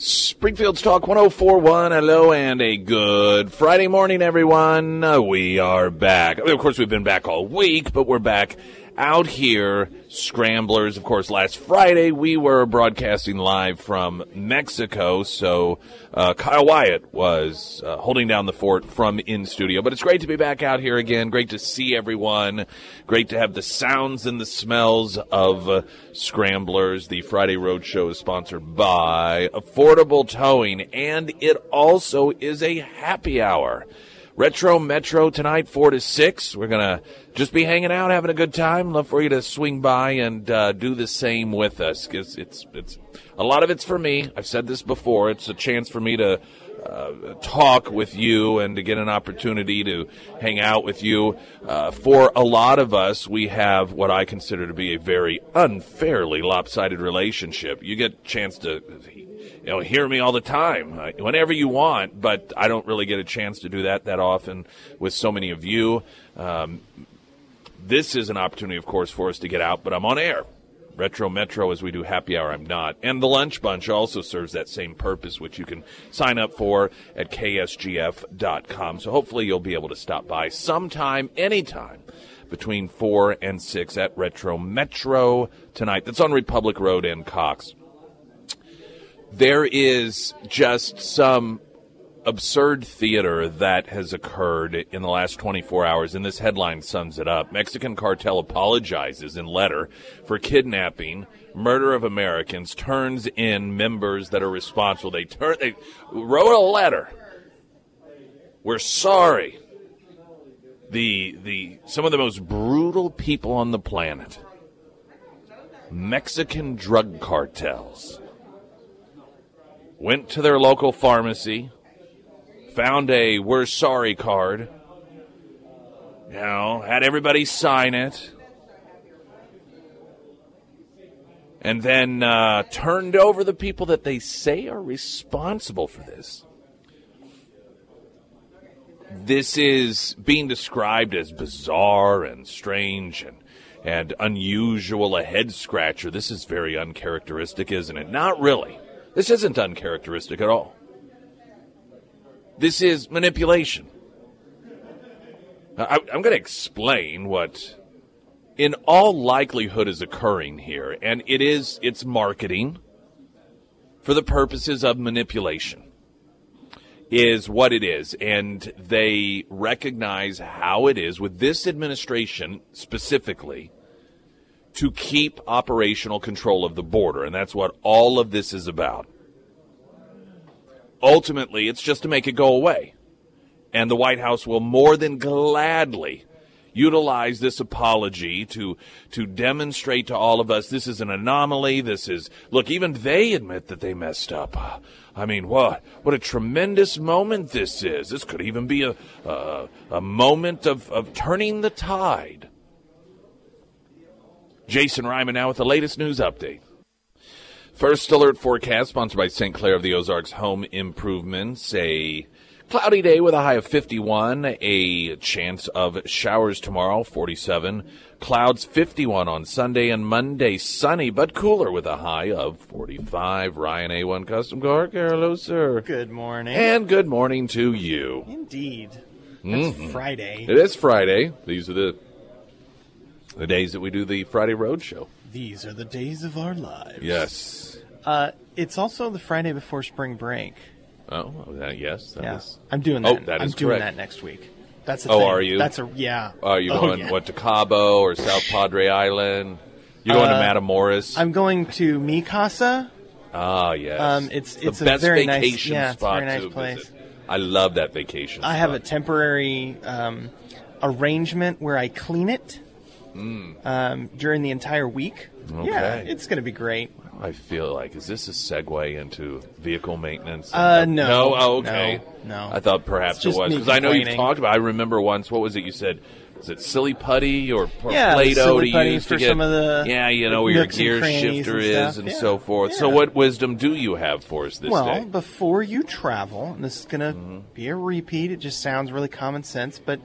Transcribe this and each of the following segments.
Springfield's Talk 1041. Hello and a good Friday morning, everyone. Uh, we are back. Of course, we've been back all week, but we're back out here, Scramblers. Of course, last Friday we were broadcasting live from Mexico, so uh, Kyle Wyatt was uh, holding down the fort from in studio. But it's great to be back out here again. Great to see everyone. Great to have the sounds and the smells of uh, Scramblers. The Friday Road Show is sponsored by Affordable Towing, and it also is a happy hour. Retro Metro tonight, 4 to 6. We're going to just be hanging out, having a good time. Love for you to swing by and uh, do the same with us it's, it's, a lot of it's for me. I've said this before. It's a chance for me to uh, talk with you and to get an opportunity to hang out with you. Uh, for a lot of us, we have what I consider to be a very unfairly lopsided relationship. You get a chance to you know, hear me all the time, uh, whenever you want, but I don't really get a chance to do that that often with so many of you. Um, this is an opportunity, of course, for us to get out, but I'm on air. Retro Metro as we do happy hour, I'm not. And the Lunch Bunch also serves that same purpose, which you can sign up for at ksgf.com. So hopefully you'll be able to stop by sometime, anytime between 4 and 6 at Retro Metro tonight. That's on Republic Road in Cox there is just some absurd theater that has occurred in the last 24 hours, and this headline sums it up. Mexican cartel apologizes in letter for kidnapping, murder of Americans, turns in members that are responsible. They turn, they wrote a letter. We're sorry. The the some of the most brutal people on the planet. Mexican drug cartels went to their local pharmacy, found a we're sorry card, you know, had everybody sign it, and then uh, turned over the people that they say are responsible for this. This is being described as bizarre and strange and and unusual, a head scratcher. This is very uncharacteristic, isn't it? Not really. This isn't uncharacteristic at all. This is manipulation. I, am going to explain what, in all likelihood, is occurring here, and it is it's marketing for the purposes of manipulation. Is what it is, and they recognize how it is with this administration specifically to keep operational control of the border. And that's what all of this is about. Ultimately, it's just to make it go away. And the White House will more than gladly utilize this apology to to demonstrate to all of us this is an anomaly this is look even they admit that they messed up i mean what what a tremendous moment this is this could even be a a, a moment of of turning the tide Jason Ryman now with the latest news update. First alert forecast sponsored by St. Clair of the Ozarks Home Improvements. A cloudy day with a high of 51. A chance of showers tomorrow, 47. Clouds 51 on Sunday and Monday, sunny but cooler with a high of 45. Ryan A1 Custom Car. Hello, sir. Good morning. And good morning to you. Indeed. It's mm-hmm. Friday. It is Friday. These are the the days that we do the Friday Road Show. These are the days of our lives. Yes. Uh, it's also the Friday before spring break. Oh, uh, yes. That yeah. Is... I'm doing that. Oh, that I'm doing that next week. That's a oh, thing. are you? That's a yeah. Are you oh, going yeah. what to Cabo or South Padre Island? You going uh, to Matamoros? I'm going to Mi Casa. Ah, yes. Um, it's it's, a best very vacation nice, yeah, spot it's a very nice place. Visit. I love that vacation. I spot. have a temporary um, arrangement where I clean it mm. um, during the entire week. Okay. Yeah, it's going to be great. I feel like is this a segue into vehicle maintenance? Uh, no, no. Oh, okay. No, no. I thought perhaps it was because I know you've talked about. I remember once. What was it you said? Is it silly putty or, or yeah, Play-Doh to use for to get, some of the yeah, you know where your gear shifter and is and yeah. so forth. Yeah. So, what wisdom do you have for us this well, day? Well, before you travel, and this is going to mm-hmm. be a repeat. It just sounds really common sense, but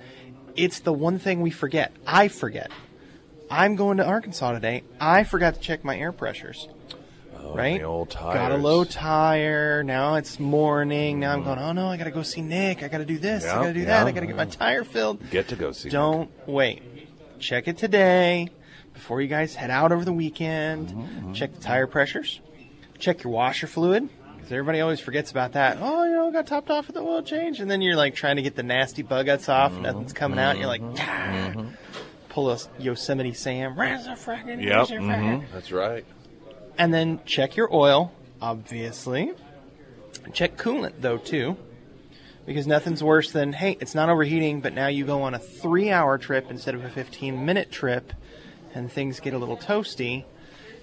it's the one thing we forget. I forget I'm going to Arkansas today. I forgot to check my air pressures. right? the old Got a low tire. Now it's morning. Now I'm going. Oh no! I got to go see Nick. I got to do this. I got to do yeah. that. I got to get my tire filled. Get to go see. Don't wait. Check it today before you guys head out over the weekend. Mm-hmm, Check the tire pressures. Check your washer fluid. Because everybody always forgets about that. Oh, you know, got topped off with the oil change. And then you're like trying to get the nasty bug guts off. Mm-hmm, Nothing's coming out. You're like, ah. Pull a Yosemite Sam. Where's the frickin' Yep. where's your mhm, That's right. And then check your oil, obviously. Check coolant, though, too. Because nothing's worse than, hey, it's not overheating, but now you go on a three hour trip instead of a 15 minute trip, and things get a little toasty.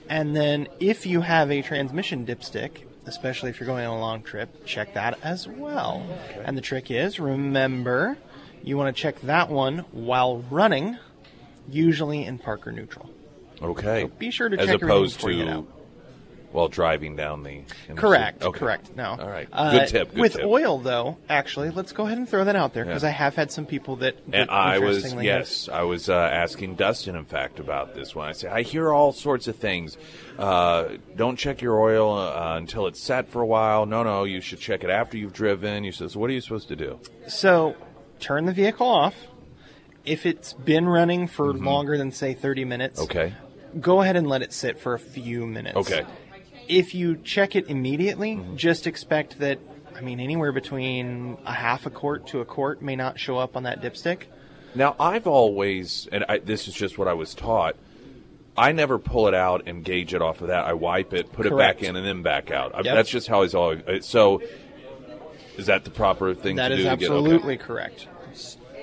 And then if you have a transmission dipstick, especially if you're going on a long trip, check that as well. And the trick is, remember, you want to check that one while running, usually in Parker neutral. Okay. Be sure to As check opposed before you to while driving down the. Correct. Okay. Correct. No. All right. Uh, Good tip. Good with tip. oil, though, actually, let's go ahead and throw that out there because Yeah. I have had some people that. And I was interestingly have- yes, I was uh, asking Dustin, in fact, about this one. I say I hear all sorts of things. Uh, don't check your oil uh, until it's set for a while. No, no, you should check it after you've driven. You says, what are you supposed to do? So, turn the vehicle off. If it's been running for longer than say 30 minutes, Mm-hmm. Okay. go ahead and let it sit for a few minutes. Okay. If you check it immediately, Mm-hmm. just expect that. I mean, anywhere between a half a quart to a quart may not show up on that dipstick. Now I've always, and I, this is just what I was taught. I never pull it out and gauge it off of that. I wipe it, put it back in, and then back out. Yep. That's just how it's always. So, is that the proper thing That to is do? to get- okay. absolutely correct.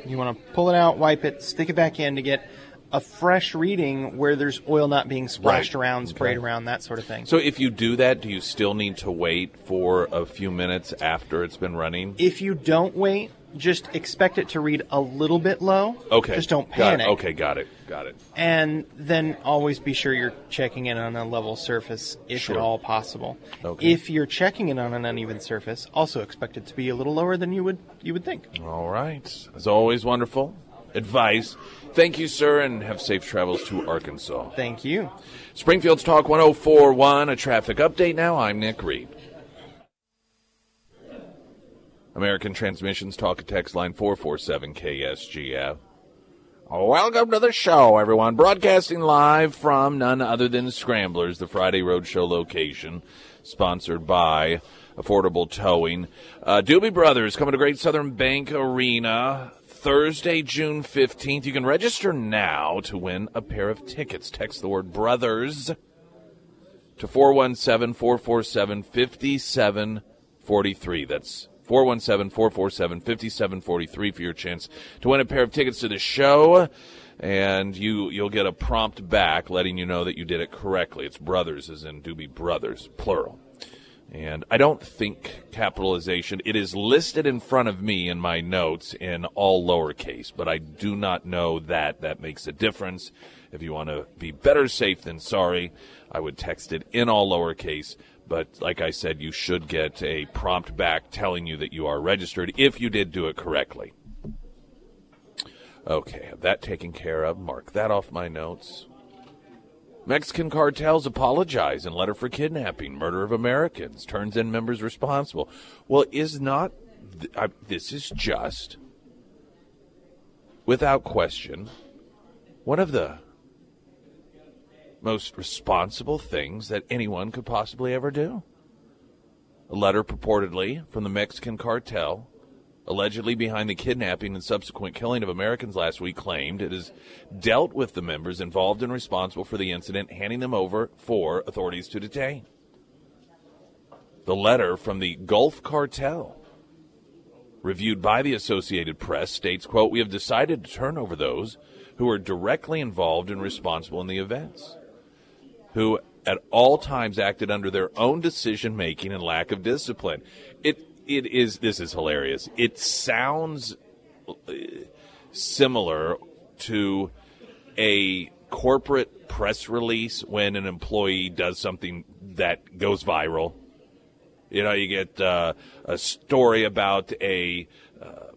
You want to pull it out, wipe it, stick it back in to get a fresh reading where there's oil not being splashed Right. around, sprayed Okay. around, that sort of thing. So if you do that, do you still need to wait for a few minutes after it's been running? if you don't wait, just expect it to read a little bit low. Okay. Just don't Got panic. Okay, got it. Got it. And then always be sure you're checking it on a level surface if Sure. at all possible. Okay. If you're checking it on an uneven surface, also expect it to be a little lower than you would you would think. All right. As always, wonderful advice. Thank you, sir, and have safe travels to Arkansas. Thank you. Springfield's Talk 1041, a traffic update now. I'm Nick Reed. American Transmissions Talk and Text Line 447 KSGF. Welcome to the show, everyone. Broadcasting live from none other than Scramblers, the Friday Roadshow location, sponsored by Affordable Towing. Uh, Doobie Brothers coming to Great Southern Bank Arena Thursday, June 15th. You can register now to win a pair of tickets. Text the word brothers to 417 447 5743. That's 417 447 5743 for your chance to win a pair of tickets to the show. And you, you'll get a prompt back letting you know that you did it correctly. It's brothers, as in Doobie Brothers, plural. And I don't think capitalization, it is listed in front of me in my notes in all lowercase, but I do not know that that makes a difference. If you want to be better safe than sorry, I would text it in all lowercase. But like I said, you should get a prompt back telling you that you are registered if you did do it correctly. Okay, have that taken care of. Mark that off my notes. Mexican cartels apologize in letter for kidnapping, murder of Americans, turns in members responsible. Well, is not th- I, this is just, without question, one of the most responsible things that anyone could possibly ever do. A letter purportedly from the Mexican cartel allegedly behind the kidnapping and subsequent killing of Americans last week, claimed it has dealt with the members involved and responsible for the incident, handing them over for authorities to detain. The letter from the Gulf Cartel, reviewed by the Associated Press, states, quote, We have decided to turn over those who are directly involved and responsible in the events, who at all times acted under their own decision making and lack of discipline. It it is this is hilarious. It sounds uh, similar to a corporate press release when an employee does something that goes viral. You know, you get uh, a story about a uh,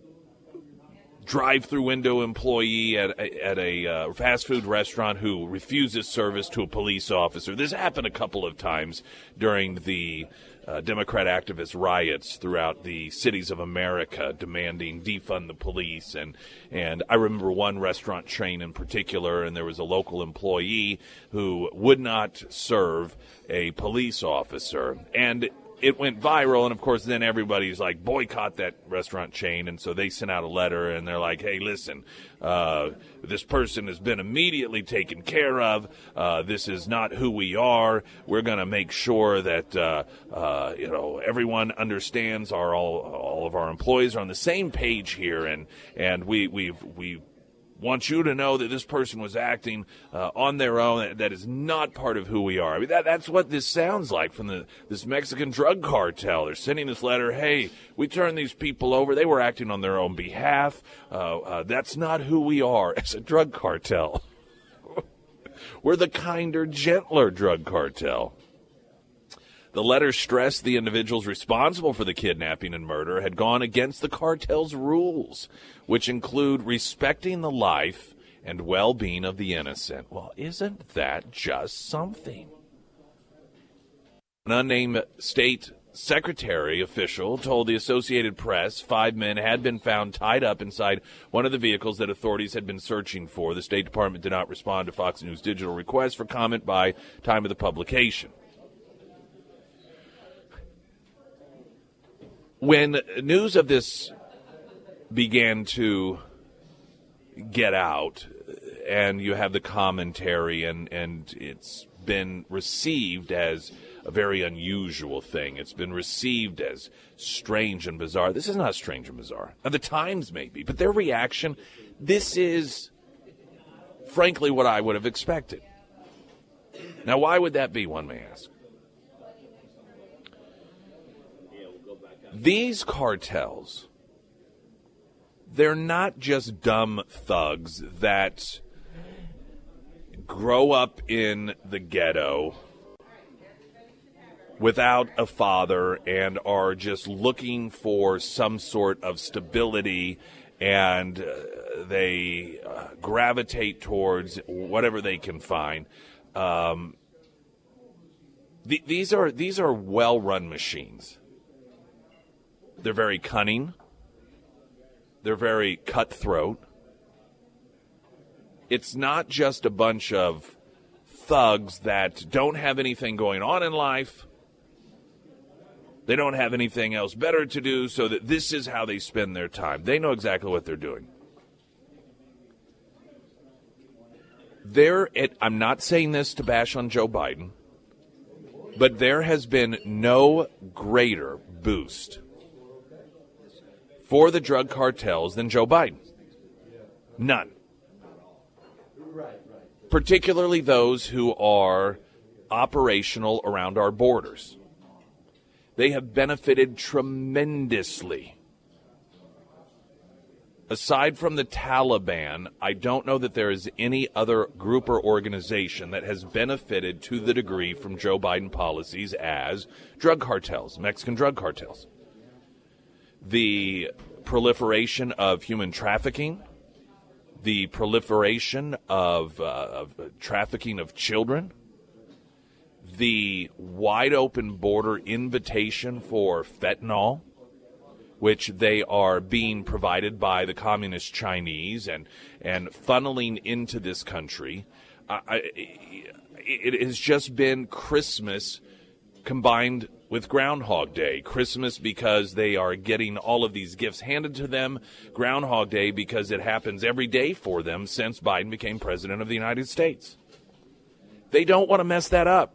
drive-through window employee at a, at a uh, fast food restaurant who refuses service to a police officer. This happened a couple of times during the uh, Democrat activist riots throughout the cities of America demanding defund the police. And, and I remember one restaurant chain in particular, and there was a local employee who would not serve a police officer. And it went viral, and of course, then everybody's like, boycott that restaurant chain. And so they sent out a letter, and they're like, hey, listen, uh, this person has been immediately taken care of. Uh, this is not who we are. We're going to make sure that, uh, uh, you know, everyone understands our all, all of our employees are on the same page here, and, and we, we've, we've, want you to know that this person was acting uh, on their own. That, that is not part of who we are. I mean, that, that's what this sounds like from the this Mexican drug cartel. They're sending this letter. Hey, we turned these people over. They were acting on their own behalf. Uh, uh, that's not who we are as a drug cartel. we're the kinder, gentler drug cartel. The letter stressed the individuals responsible for the kidnapping and murder had gone against the cartel's rules, which include respecting the life and well being of the innocent. Well, isn't that just something? An unnamed state secretary official told the Associated Press five men had been found tied up inside one of the vehicles that authorities had been searching for. The State Department did not respond to Fox News Digital requests for comment by time of the publication. When news of this began to get out and you have the commentary and and it's been received as a very unusual thing. It's been received as strange and bizarre. This is not strange and bizarre. Now, the Times may be, but their reaction, this is frankly what I would have expected. Now, why would that be, one may ask? These cartels, they're not just dumb thugs that grow up in the ghetto without a father and are just looking for some sort of stability and uh, they uh, gravitate towards whatever they can find. Um, th- these are these are well run machines. They're very cunning. They're very cutthroat. It's not just a bunch of thugs that don't have anything going on in life. They don't have anything else better to do, so that this is how they spend their time. They know exactly what they're doing. There, it, I'm not saying this to bash on Joe Biden, but there has been no greater boost for the drug cartels than Joe Biden. None. Particularly those who are operational around our borders. They have benefited tremendously. Aside from the Taliban, I don't know that there is any other group or organization that has benefited to the degree from Joe Biden policies as drug cartels, Mexican drug cartels the proliferation of human trafficking, the proliferation of, uh, of trafficking of children, the wide open border invitation for fentanyl, which they are being provided by the communist Chinese and and funneling into this country. I, it has just been Christmas combined with Groundhog Day. Christmas because they are getting all of these gifts handed to them. Groundhog Day because it happens every day for them since Biden became president of the United States. They don't want to mess that up.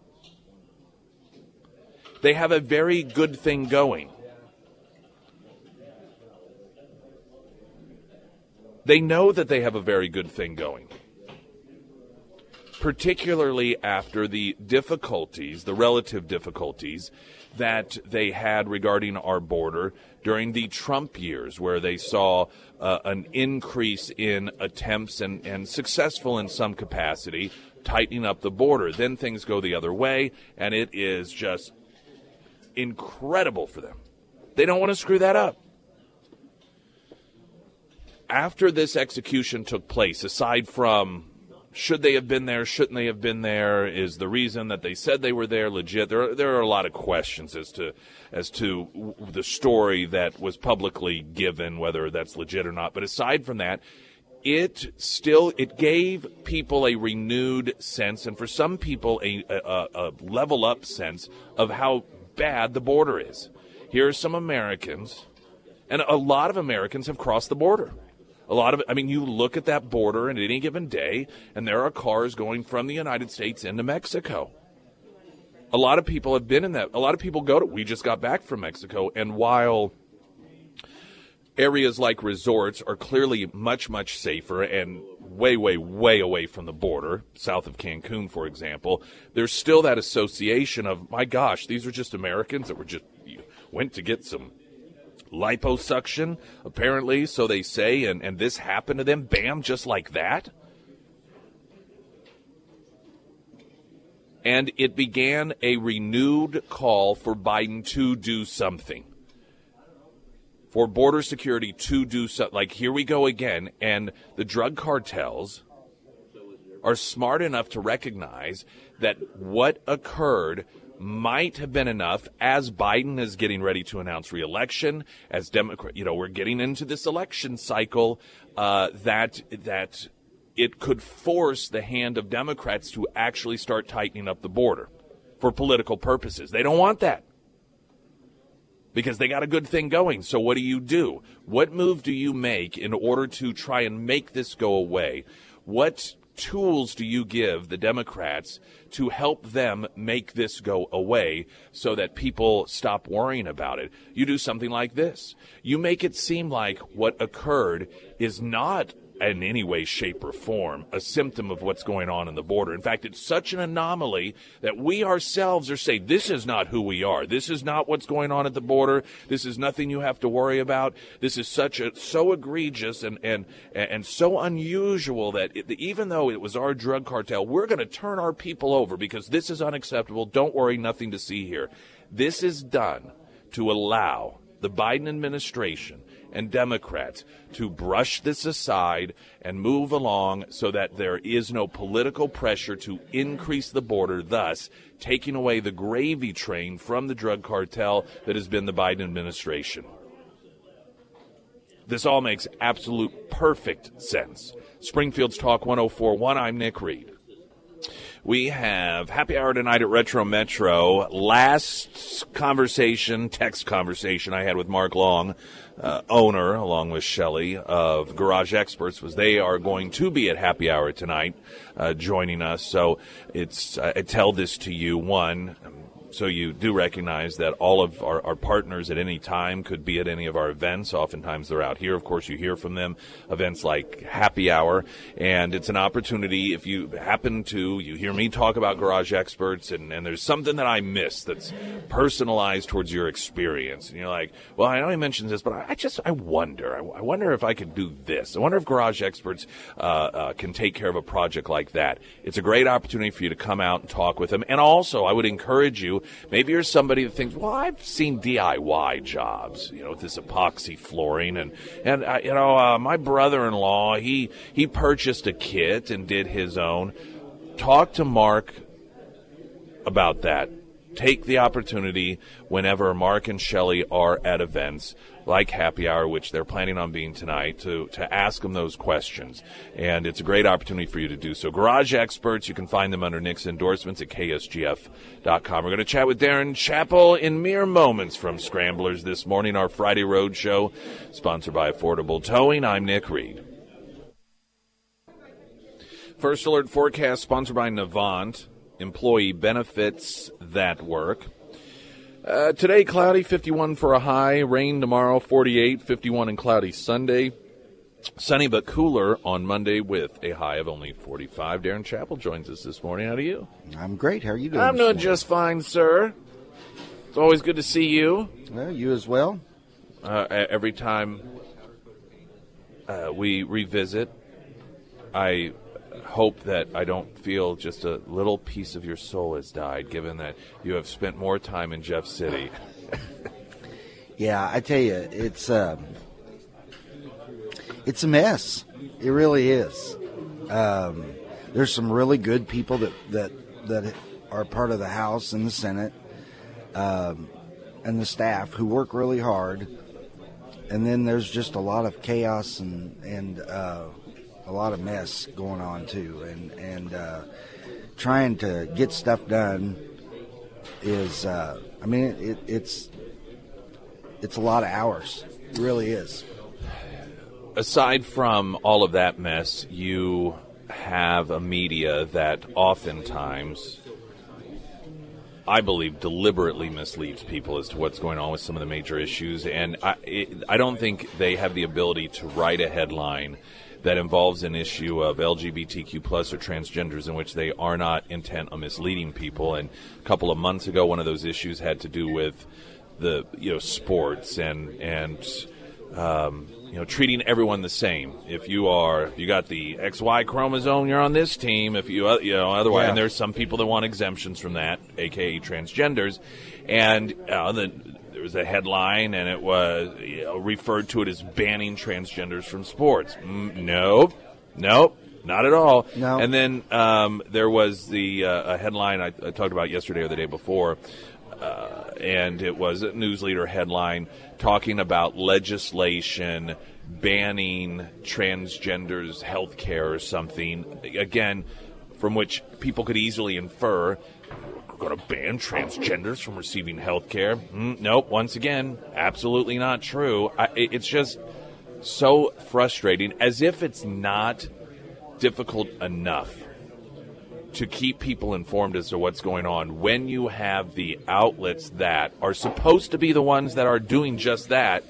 They have a very good thing going. They know that they have a very good thing going particularly after the difficulties, the relative difficulties that they had regarding our border during the Trump years, where they saw uh, an increase in attempts and, and successful in some capacity tightening up the border. Then things go the other way, and it is just incredible for them. They don't want to screw that up. after this execution took place, aside from should they have been there, shouldn't they have been there, is the reason that they said they were there legit? There are, there are a lot of questions as to as to the story that was publicly given, whether that's legit or not. But aside from that, it still it gave people a renewed sense, and for some people a, a, a level up sense of how bad the border is. Here are some Americans, and a lot of Americans have crossed the border. A lot of I mean, you look at that border at any given day, and there are cars going from the United States into Mexico. A lot of people have been in that. A lot of people go to. We just got back from Mexico, and while areas like resorts are clearly much, much safer and way, way, way away from the border, south of Cancun, for example, there's still that association of, my gosh, these are just Americans that were just went to get some liposuction, apparently, so they say, and, and this happened to them, bam, just like that. And it began a renewed call for Biden to do something. For border security to do something. Like, here we go again. And the drug cartels are smart enough to recognize that what occurred might have been enough as Biden is getting ready to announce reelection, as Democrat, you know, we're getting into this election cycle, uh, that that it could force the hand of Democrats to actually start tightening up the border for political purposes. They don't want that because they got a good thing going. So what do you do? What move do you make in order to try and make this go away? What tools do you give the Democrats to help them make this go away so that people stop worrying about it? You do something like this. You make it seem like what occurred is not in any way, shape, or form a symptom of what's going on in the border. In fact, it's such an anomaly that we ourselves are saying, this is not who we are. This is not what's going on at the border. This is nothing you have to worry about. This is such a, so egregious and, and, and so unusual that it, even though it was our drug cartel, we're going to turn our people over because this is unacceptable. Don't worry, nothing to see here. This is done to allow the Biden administration and Democrats to brush this aside and move along so that there is no political pressure to increase the border, thus taking away the gravy train from the drug cartel that has been the Biden administration. This all makes absolute perfect sense. Springfield's Talk 1041, I'm Nick Reed. We have happy hour tonight at Retro Metro. Last conversation, text conversation I had with Mark Long, uh, owner, along with Shelley of Garage Experts, was they are going to be at happy hour tonight, uh, joining us. So it's I tell this to you one so you do recognize that all of our, our, partners at any time could be at any of our events. Oftentimes they're out here. Of course, you hear from them. Events like Happy Hour, and it's an opportunity. If you happen to, you hear me talk about Garage Experts, and, and there's something that I miss that's personalized towards your experience, and you're like, well, I know he mentions this, but I, I just I wonder. I, I, wonder if I could do this. I wonder if Garage Experts uh, uh, can take care of a project like that. It's a great opportunity for you to come out and talk with them, and also I would encourage you Maybe you're somebody that thinks, well, I've seen DIY jobs, you know, with this epoxy flooring, and and uh, you know, uh, my brother-in-law he he purchased a kit and did his own. Talk to Mark about that take the opportunity whenever Mark and Shelley are at events like Happy Hour, which they're planning on being tonight, to, to ask them those questions. And it's a great opportunity for you to do so. Garage Experts, you can find them under Nick's endorsements at ksgf.com. We're going to chat with Darin Chappell in mere moments from Scramblers this morning, our Friday Road Show, sponsored by Affordable Towing. I'm Nick Reed. First Alert Forecast, sponsored by Navant employee benefits that work. Uh, today, cloudy, 51 for a high. Rain tomorrow, 48, 51 and cloudy Sunday. Sunny but cooler on Monday with a high of only 45. Darin Chappell joins us this morning. How are you? I'm great. How are you doing? I'm doing just fine, sir. It's always good to see you. Well, you as well. Uh, every time uh, we revisit, I hope that I don't feel just a little piece of your soul has died, given that you have spent more time in Jeff City. yeah, I tell you, it's um, it's a mess. It really is. Um, there's some really good people that that that are part of the House and the Senate, um, and the staff who work really hard. And then there's just a lot of chaos and and uh, a lot of mess going on too, and and uh, trying to get stuff done is. Uh, I mean, it, it's it's a lot of hours. It really is. Aside from all of that mess, you have a media that oftentimes, I believe, deliberately misleads people as to what's going on with some of the major issues. And I, it, I don't think they have the ability to write a headline that involves an issue of LGBTQ plus or transgenders in which they are not intent on misleading people. And a couple of months ago, one of those issues had to do with the you know sports and and um, you know treating everyone the same. If you are you got the XY chromosome, you're on this team. If you you know otherwise, Yeah. and there's some people that want exemptions from that, aka transgenders, and uh, the, there was a headline and it was you know, referred to it as banning transgenders from sports. Mm, nope, nope. Not at all. No. And then um, there was the uh, a headline I, I talked about yesterday or the day before uh, and it was a news leader headline talking about legislation banning transgenders health care or something again from which people could easily infer we're going to ban transgenders from receiving health care mm, nope once again absolutely not true. I, it's just so frustrating as if it's not difficult enough to keep people informed as to what's going on when you have the outlets that are supposed to be the ones that are doing just that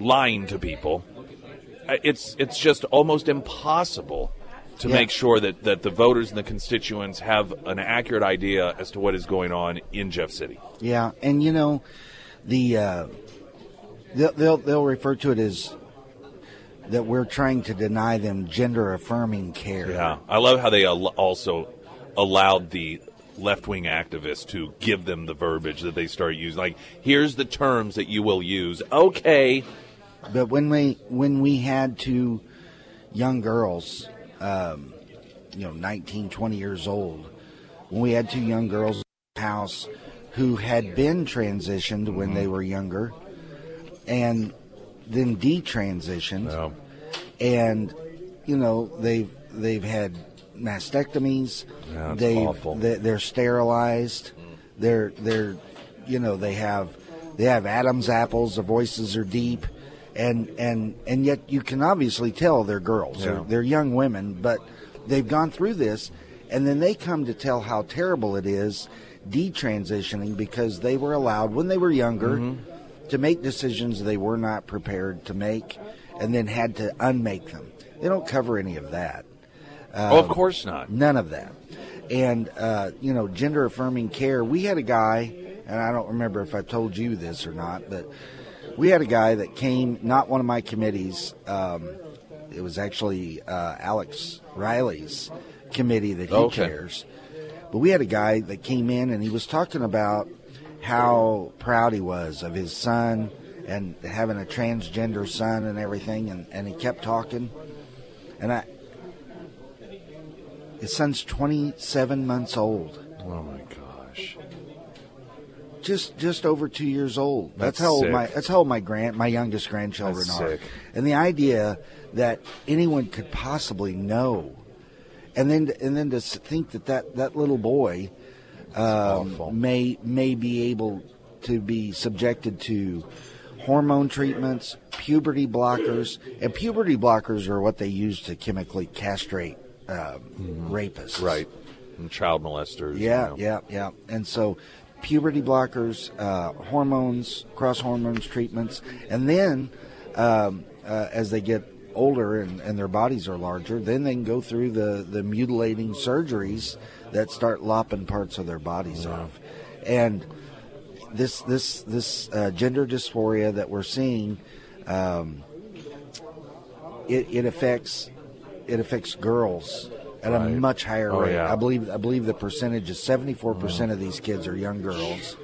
lying to people. Uh, it's it's just almost impossible to Yeah. make sure that, that the voters and the constituents have an accurate idea as to what is going on in Jeff City. Yeah, and you know, the uh, they'll, they'll they'll refer to it as that we're trying to deny them gender affirming care. Yeah, I love how they al- also allowed the left wing activists to give them the verbiage that they start using. Like, here's the terms that you will use. Okay, But when we when we had two young girls, um, you know, 19, 20 years old, when we had two young girls in the house who had been transitioned when they were younger, and then detransitioned, No. and you know they've they've had mastectomies. Yeah, they- they're sterilized. They're they're you know they have they have Adam's apples. Their voices are deep, and and and yet you can obviously tell they're girls. Yeah. They're, they're young women, but they've gone through this, and then they come to tell how terrible it is detransitioning because they were allowed when they were younger Mm-hmm. to make decisions they were not prepared to make, and then had to unmake them. They don't cover any of that. oh, of course not. None of that. And, uh, you know, gender affirming care. We had a guy, and I don't remember if I told you this or not, but we had a guy that came, not one of my committees. Um, it was actually uh, Alex Riley's committee that he Okay. chairs. But we had a guy that came in and he was talking about how proud he was of his son and having a transgender son and everything. And, and he kept talking. And I, his son's 27 months old, Oh my gosh. Just just over two years old. That's, That's how old my that's how old my grand my youngest grandchildren That's are. sick. And the idea that anyone could possibly know, and then and then to think that that, that little boy um, may may be able to be subjected to hormone treatments, puberty blockers, and puberty blockers are what they use to chemically castrate um, rapists. Mm-hmm. Right. And child molesters. Yeah, you know. yeah, yeah. And so puberty blockers, uh, hormones, cross hormones treatments, and then um, uh, as they get older and, and their bodies are larger, then they can go through the, the mutilating surgeries that start lopping parts of their bodies off. And this this this uh, gender dysphoria that we're seeing, um, it, it affects it affects girls at a much higher Oh, rate. yeah. I believe I believe the percentage is seventy four percent of these kids are young girls.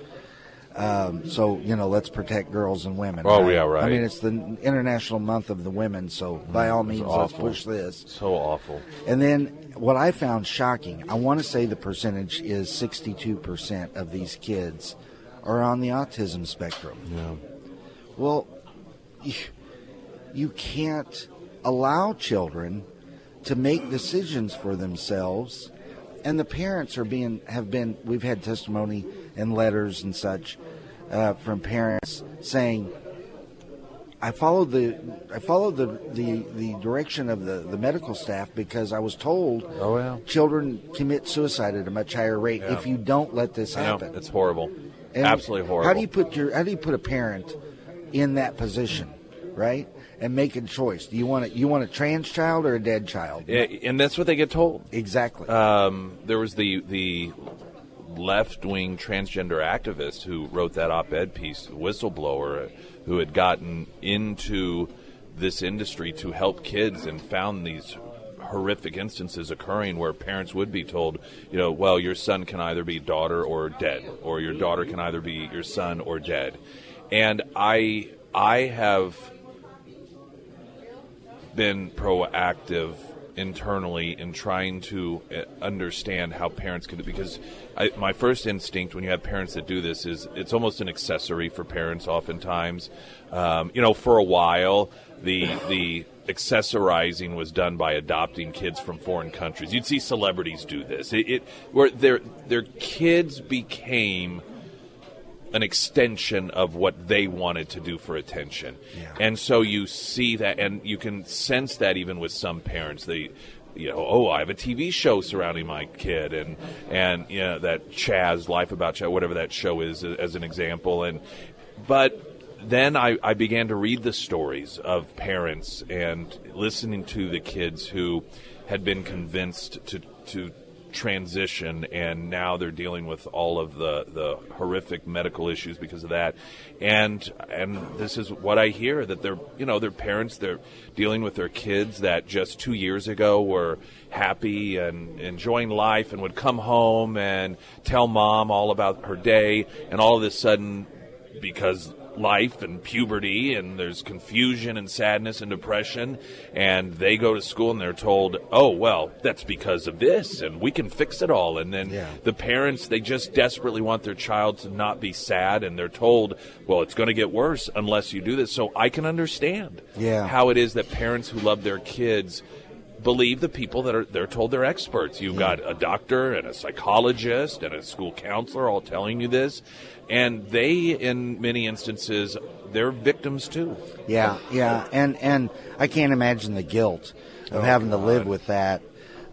Um, so you know, let's protect girls and women. Oh, yeah, right. I mean, it's the International Month of the Women, so by all means, let's push this. So awful. And then what I found shocking, I want to say the percentage is 62% of these kids are on the autism spectrum. Yeah. Well, you, you can't allow children to make decisions for themselves and the parents are being have been we've had testimony and letters and such uh, from parents saying I followed the I followed the, the, the direction of the, the medical staff because I was told Oh, yeah. children commit suicide at a much higher rate Yeah. if you don't let this happen. It's horrible. And Absolutely horrible. How do you put your How do you put a parent in that position, right? And make a choice. Do you want a, you want a trans child or a dead child? Yeah, and that's what they get told. Exactly. Um, there was the the left wing transgender activist who wrote that op ed piece, whistleblower, who had gotten into this industry to help kids and found these horrific instances occurring where parents would be told, you know, well, your son can either be daughter or dead, or your daughter can either be your son or dead. And I I have been proactive internally in trying to uh, understand how parents can because I, my first instinct when you have parents that do this is it's almost an accessory for parents oftentimes. Um, you know for a while the the accessorizing was done by adopting kids from foreign countries. You'd see celebrities do this. It, it where their their kids became an extension of what they wanted to do for attention. Yeah. And so you see that, and you can sense that even with some parents. They, you know, oh, I have a TV show surrounding my kid, and and you know that Chaz Life About Chaz, whatever that show is, as an example. And but then I, I began to read the stories of parents and listening to the kids who had been convinced to to transition and now they're dealing with all of the, the horrific medical issues because of that. And and this is what I hear that they're you know their parents they're dealing with their kids that just two years ago were happy and enjoying life and would come home and tell mom all about her day. And all of a sudden because life and puberty and there's confusion and sadness and depression and they go to school and they're told oh well that's because of this and we can fix it all and then Yeah. the parents they just desperately want their child to not be sad and they're told well it's going to get worse unless you do this so i can understand Yeah. how it is that parents who love their kids believe the people that are they're told they're experts. You've got a doctor and a psychologist and a school counselor all telling you this, and they, in many instances, they're victims too. Yeah, yeah, and and I can't imagine the guilt of Oh, having to live with that.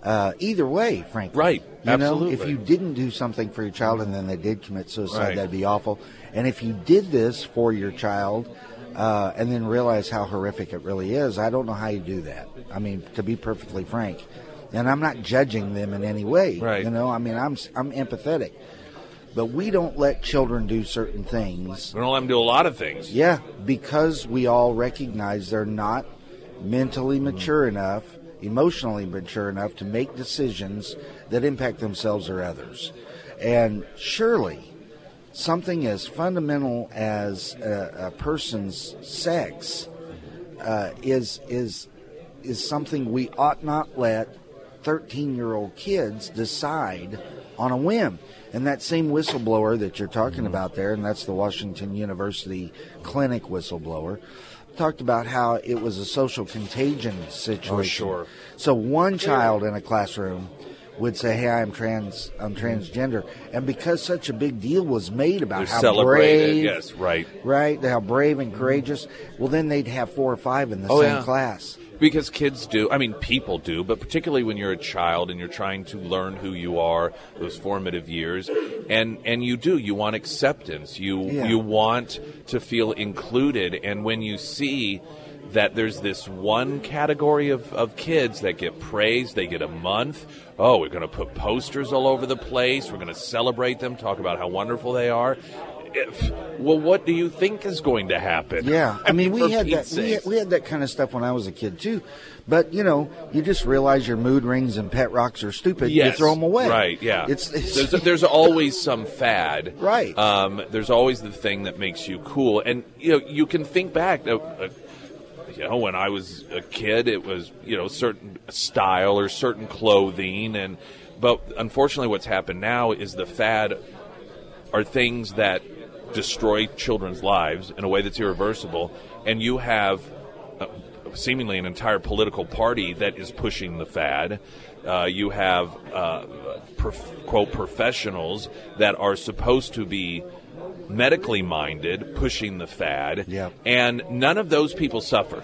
Uh, either way, frankly, Right, You know, if you didn't do something for your child and then they did commit suicide, Right. that'd be awful. And if you did this for your child uh, and then realize how horrific it really is, I don't know how you do that. I mean, to be perfectly frank, and I'm not judging them in any way. Right. You know, I mean, I'm I'm empathetic, but we don't let children do certain things We don't let them do a lot of things. yeah, because we all recognize they're not mentally mature enough, emotionally mature enough to make decisions that impact themselves or others. And surely something as fundamental as a, a person's sex uh, is is is something we ought not let 13 year old kids decide on a whim. And that same whistleblower that you're talking about there, and that's the Washington University clinic whistleblower, talked about how it was a social contagion situation. Oh, sure. So one child in a classroom would say, "Hey, I'm trans. I'm transgender," and because such a big deal was made about They're how brave, Yes, right. right, how brave and courageous. Well, then they'd have four or five in the Oh, same yeah. class. Because kids do, I mean, people do, but particularly when you're a child and you're trying to learn who you are, those formative years, and and you do, you want acceptance, you Yeah. you want to feel included, and when you see that there's this one category of, of kids that get praised, they get a month. Oh, we're going to put posters all over the place. We're going to celebrate them, talk about how wonderful they are. If, well, what do you think is going to happen? Yeah, I mean, we had that. We had, we had that kind of stuff when I was a kid too. But you know, you just realize your mood rings and pet rocks are stupid. Yes. You throw them away. Right. Yeah. It's, it's there's, there's always some fad. Right. Um, there's always the thing that makes you cool, and you know you can think back. Uh, uh, you know, when I was a kid, it was you know certain style or certain clothing, and but unfortunately, what's happened now is the fad are things that destroy children's lives in a way that's irreversible, and you have uh, seemingly an entire political party that is pushing the fad. Uh, you have uh, prof- quote professionals that are supposed to be medically minded pushing the fad, Yep. and none of those people suffer.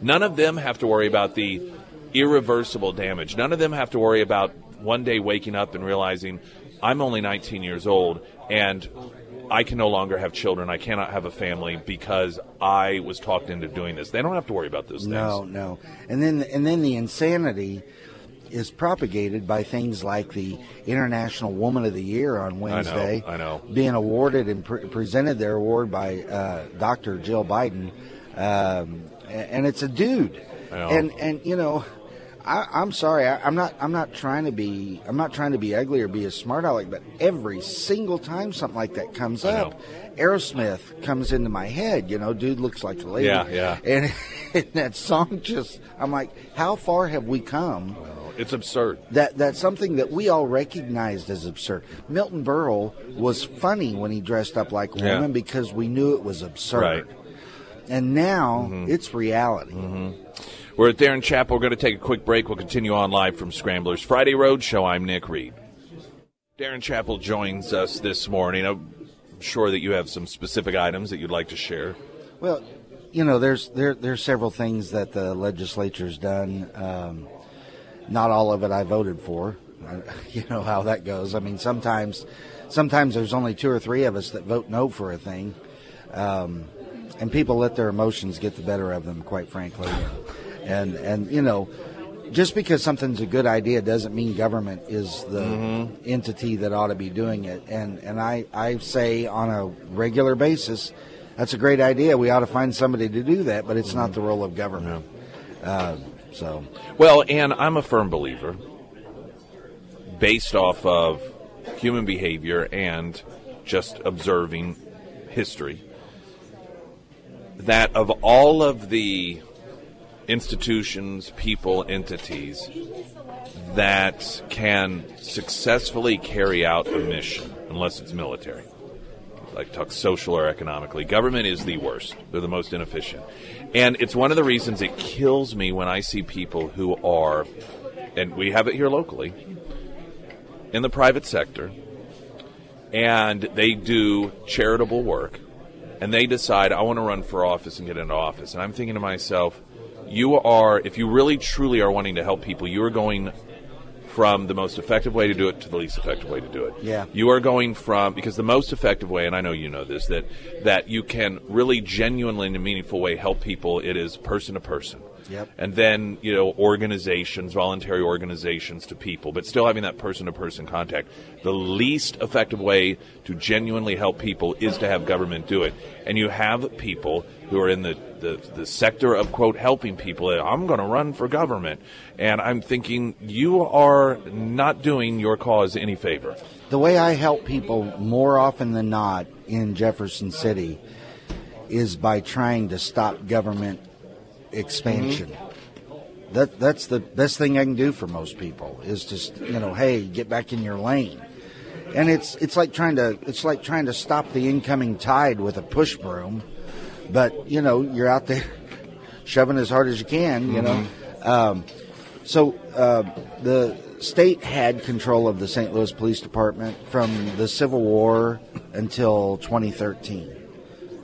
None of them have to worry about the irreversible damage. None of them have to worry about one day waking up and realizing I'm only 19 years old and I can no longer have children. I cannot have a family because I was talked into doing this. They don't have to worry about those things. No, no. And then and then the insanity is propagated by things like the International Woman of the Year on Wednesday. I know. Being awarded and pre- presented their award by uh, Dr. Jill Biden, um, and it's a dude. I know. And and you know. I, I'm sorry. I, I'm not. I'm not trying to be. I'm not trying to be ugly or be a smart aleck. But every single time something like that comes I up, Aerosmith comes into my head. You know, dude looks like a lady. Yeah, yeah. And, and that song just, I'm like, how far have we come? Well, It's absurd. That that's something that we all recognized as absurd. Milton Berle was funny when he dressed up like a Yeah. woman because we knew it was absurd. Right. And now mm-hmm. it's reality. Mm-hmm. We're at Darin Chappell. We're going to take a quick break. We'll continue on live from Scramblers Friday Road Show. I'm Nick Reed. Darin Chappell joins us this morning. I'm sure that you have some specific items that you'd like to share. Well, you know, there's there there's several things that the legislature's done. Um, not all of it I voted for. You know how that goes. I mean, sometimes sometimes there's only two or three of us that vote no for a thing, um, and people let their emotions get the better of them. Quite frankly, and and you know. Just because something's a good idea doesn't mean government is the entity that ought to be doing it. And and I, I say on a regular basis, that's a great idea. We ought to find somebody to do that, but it's not the role of government. Uh, so, Well, and I'm a firm believer, based off of human behavior and just observing history, that of all of the institutions, people, entities that can successfully carry out a mission, unless it's military, like talk social or economically. Government is the worst. They're the most inefficient. And it's one of the reasons it kills me when I see people who are, and we have it here locally, in the private sector, and they do charitable work, and they decide, I want to run for office and get into office. And I'm thinking to myself, you are, if you really truly are wanting to help people, you are going from the most effective way to do it to the least effective way to do it. Yeah. You are going from because the most effective way, and I know you know this, that that you can really genuinely in a meaningful way help people. It is person to person. Yep. And then you know organizations, voluntary organizations to people, but still having that person to person contact. The least effective way to genuinely help people is to have government do it. And you have people who are in the the, the sector of quote helping people. I'm going to run for government, and I'm thinking you are not doing your cause any favor. the way I help people more often than not in Jefferson City is by trying to stop government expansion. Mm-hmm. That that's the best thing I can do for most people is just you know, hey, get back in your lane. And it's it's like trying to it's like trying to stop the incoming tide with a push broom, but you know you're out there shoving as hard as you can. You know, um, so uh, the state had control of the St. Louis Police Department from the Civil War until 2013,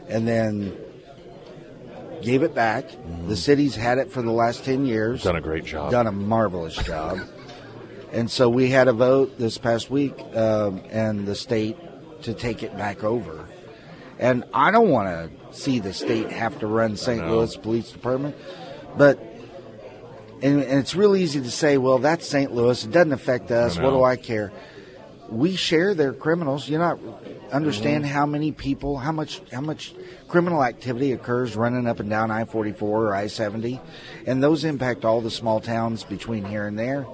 and then gave it back. The city's had it for the last 10 years. Done a great job. Done a marvelous job. and so we had a vote this past week, um, and the state to take it back over. And I don't want to see the state have to run St. Louis Police Department, but and, and it's real easy to say, well, that's St. Louis. It doesn't affect us. What do I care? we share their criminals. You not understand Mm-hmm. how many people, how much, how much criminal activity occurs running up and down I forty four or I seventy, and those impact all the small towns between here and there.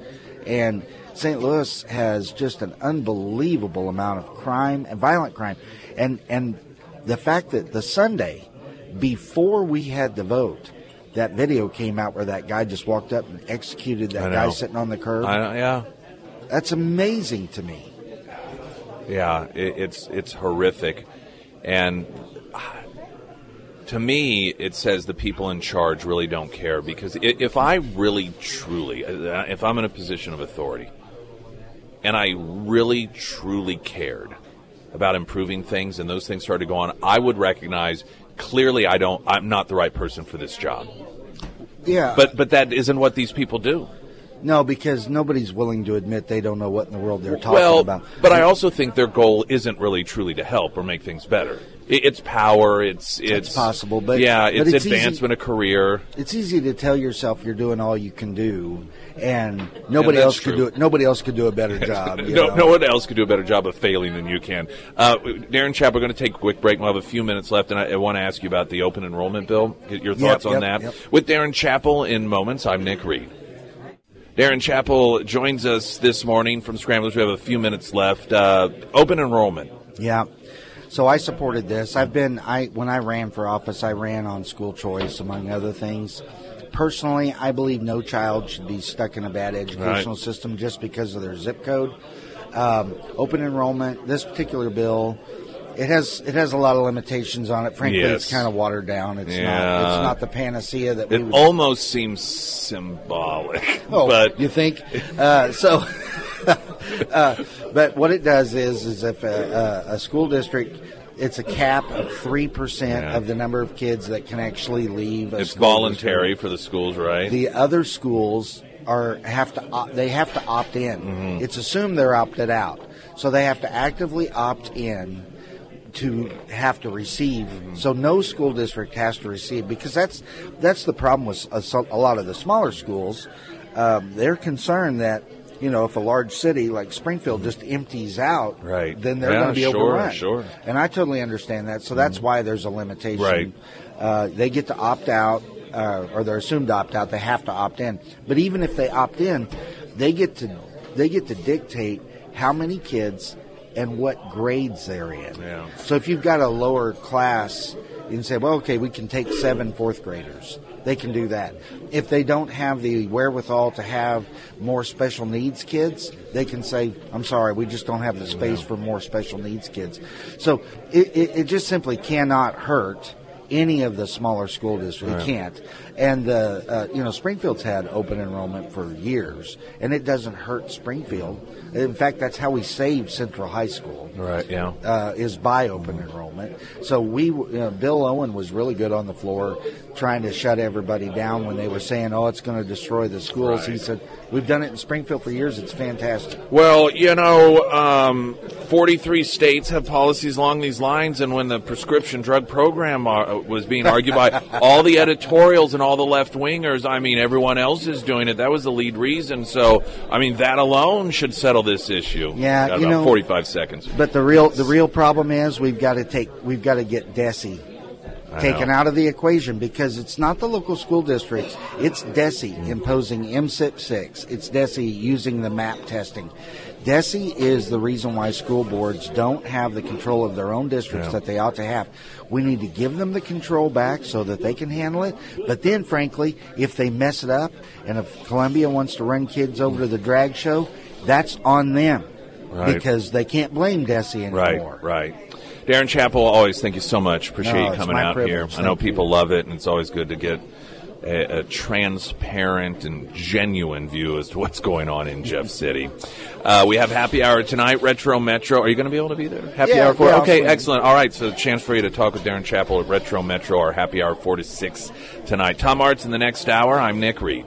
And St. Louis has just an unbelievable amount of crime and violent crime, and and the fact that the Sunday before we had the vote. That video came out where that guy just walked up and executed that guy sitting on the curb. I, yeah, That's amazing to me. yeah, it, it's it's horrific, and to me, it says the people in charge really don't care because if I really truly, uh, if I'm in a position of authority, and I really truly cared about improving things, and those things started to go on, I would recognize clearly I don't, I'm not the right person for this job. Yeah, But but that isn't what these people do. No, because nobody's willing to admit they don't know what in the world they're talking well, about. but I also think their goal isn't really truly to help or make things better. It's power. It's it's possible, but- yeah, but it's, it's easy- advancement of career. it's easy to tell yourself you're doing all you can do, and nobody else could do it. Nobody else could do a better job. you no, know? no one else could do a better job of failing than you can. Uh, Darin Chap, we're going to take a quick break. We'll have a few minutes left, and I, I want to ask you about the open enrollment bill. Get your thoughts on yep, that. yep. With Darin Chappell in moments, I'm Nick Reed. Darin Chappell joins us this morning from Scramblers. We have a few minutes left. Uh, open enrollment. Yeah. So I supported this. I've been I when I ran for office, I ran on school choice among other things. Personally, I believe no child should be stuck in a bad educational Right. system just because of their zip code. Um, open enrollment. This particular bill, it has it has a lot of limitations on it. Frankly, Yes. it's kind of watered down. It's not it's not the panacea that we It would almost seems symbolic, Oh, but you think? Uh, so, uh, but what it does is, is if a, a, a school district, it's a cap of three percent Yeah. of the number of kids that can actually leave. A it's voluntary district. for the schools, right? The other schools are have to op- they have to opt in. Mm-hmm. It's assumed they're opted out, so they have to actively opt in to have to receive. Mm-hmm. So no school district has to receive because that's that's the problem with a, a lot of the smaller schools. Um, they're concerned that you know if a large city like Springfield just empties out, Right. then they're Yeah, going to be sure, overrun. sure. Mm-hmm. And I totally understand that. So that's why there's a limitation. Right. Uh, they get to opt out, uh, or they're assumed to opt out. They have to opt in. But even if they opt in, they get to they get to dictate how many kids and what grades they're in. Yeah. So if you've got a lower class, you can say, well, okay, we can take seven fourth graders. They can do that. If they don't have the wherewithal to have more special needs kids, they can say, I'm sorry, we just don't have the space for more special needs kids. So it, it, it just simply cannot hurt any of the smaller school districts. It can't. And the uh, you know Springfield's had open enrollment for years, and it doesn't hurt Springfield. In fact, that's how we saved Central High School right. Yeah. uh, is by open enrollment. So we, you know, Bill Owen was really good on the floor, trying to shut everybody down when they were saying, "Oh, it's going to destroy the schools." He said, "We've done it in Springfield for years. It's fantastic." Well, you know, um, 43 states have policies along these lines, and when the prescription drug program uh, was being argued by all the editorials and all the left wingers, I mean, everyone else is doing it. That was the lead reason. So, I mean, that alone should settle this issue. Yeah, Got you know- 45 seconds. But the real the real problem is we've got to take we've got to get DESE taken out of the equation because it's not the local school districts. It's DESE mm-hmm. imposing MSIP six. It's DESE using the MAP testing. DESE is the reason why school boards don't have the control of their own districts Yeah. that they ought to have. We need to give them the control back so that they can handle it. But then, frankly, if they mess it up, and if Columbia wants to run kids over to the drag show, that's on them Right. because they can't blame DESE anymore. Right, right. Darin Chappell, always thank you so much. Appreciate No, you coming out here. privilege. I know Thank you. people love it, and it's always good to get a, a transparent and genuine view as to what's going on in Jeff City. Uh, we have happy hour tonight, Retro Metro. Are you going to be able to be there? Happy Yeah, hour for yeah, Okay, excellent. All right, so chance for you to talk with Darin Chappell at Retro Metro. Our happy hour four to six tonight. Tom Arts in the next hour. I'm Nick Reed.